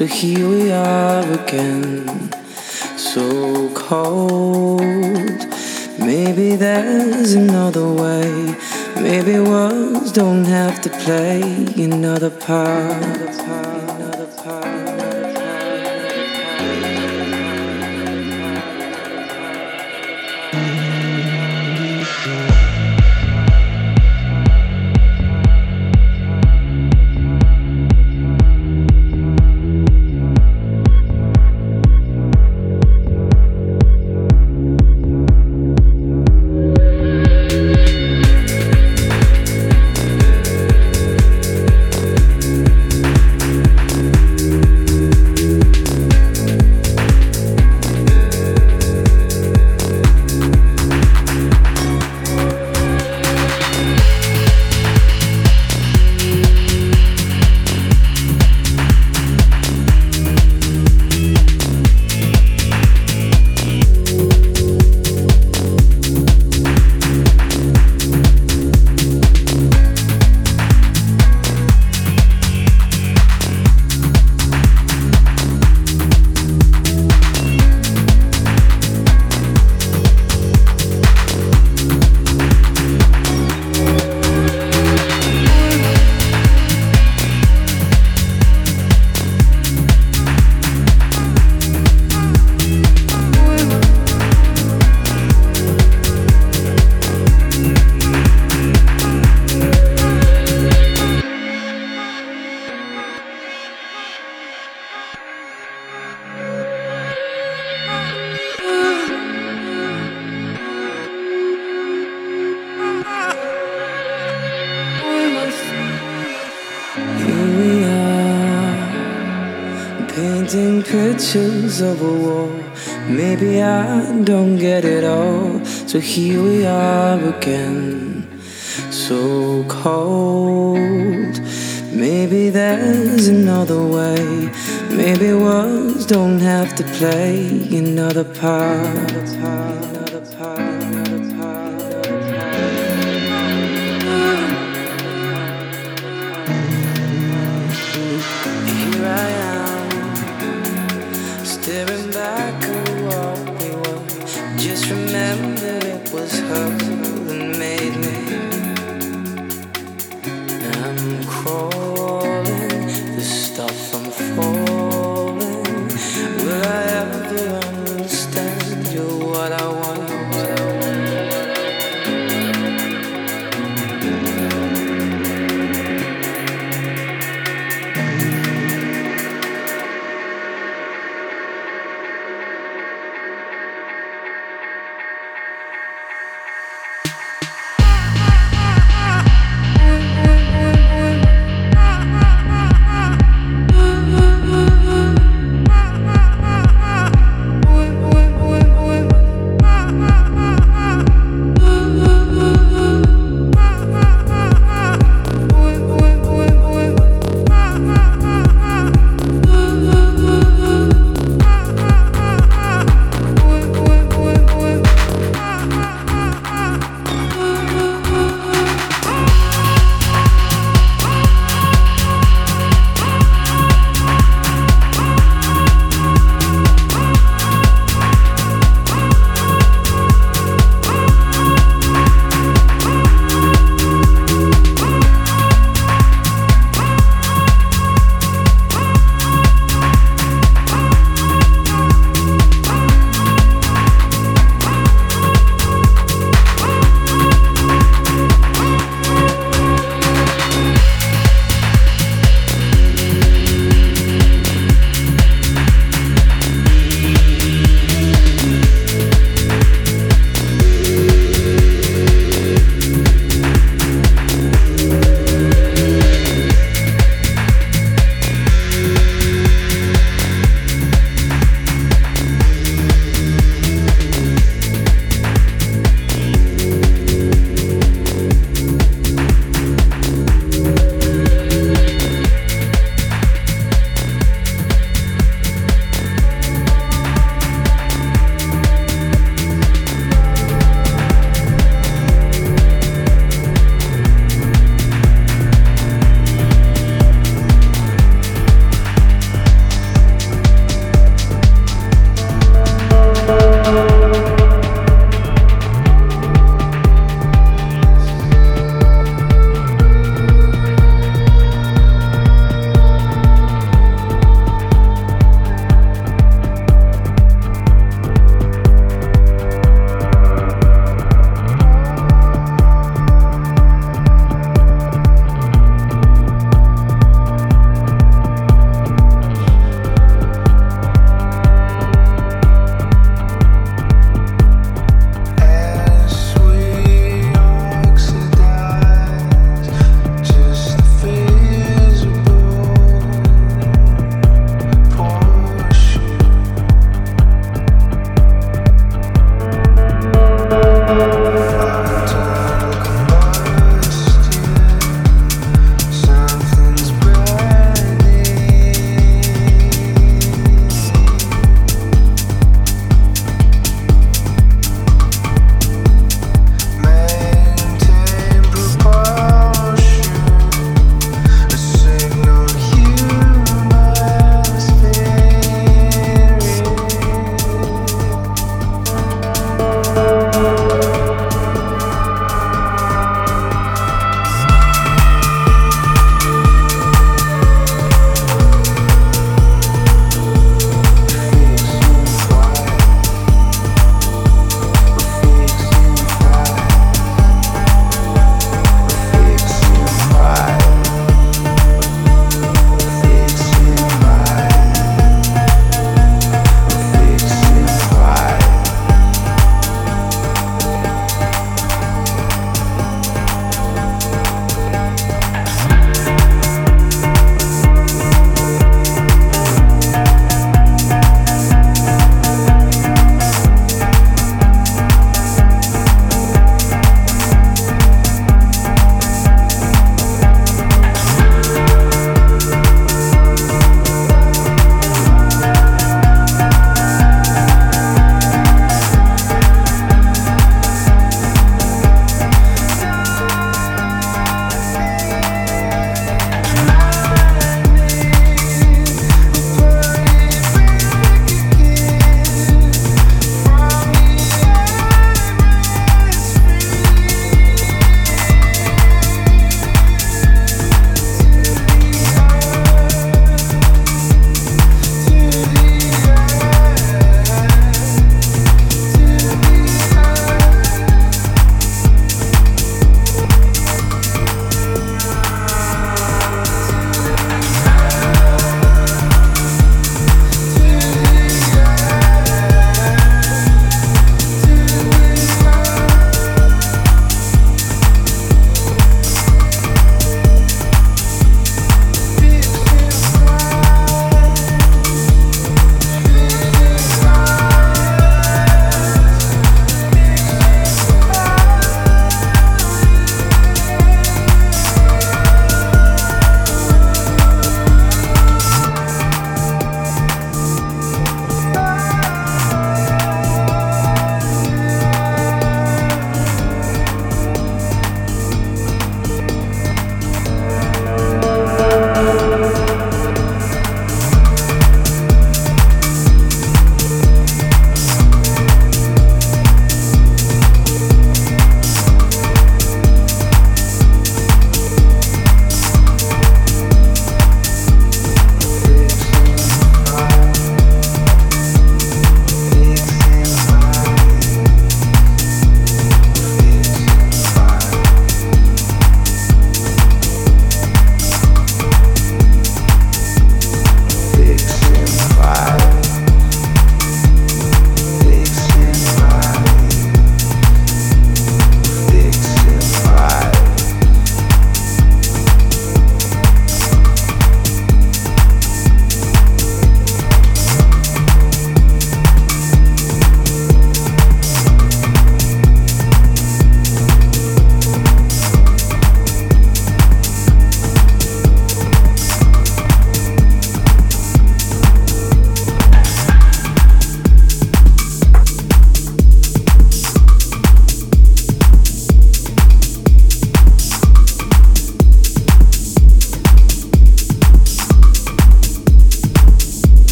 So here we are again, so cold. Maybe there's another way. Maybe words don't have to play another part. Of a war. Maybe I don't get it all. So here we are again, so cold. Maybe there's another way. Maybe words don't have to play another part. Crawl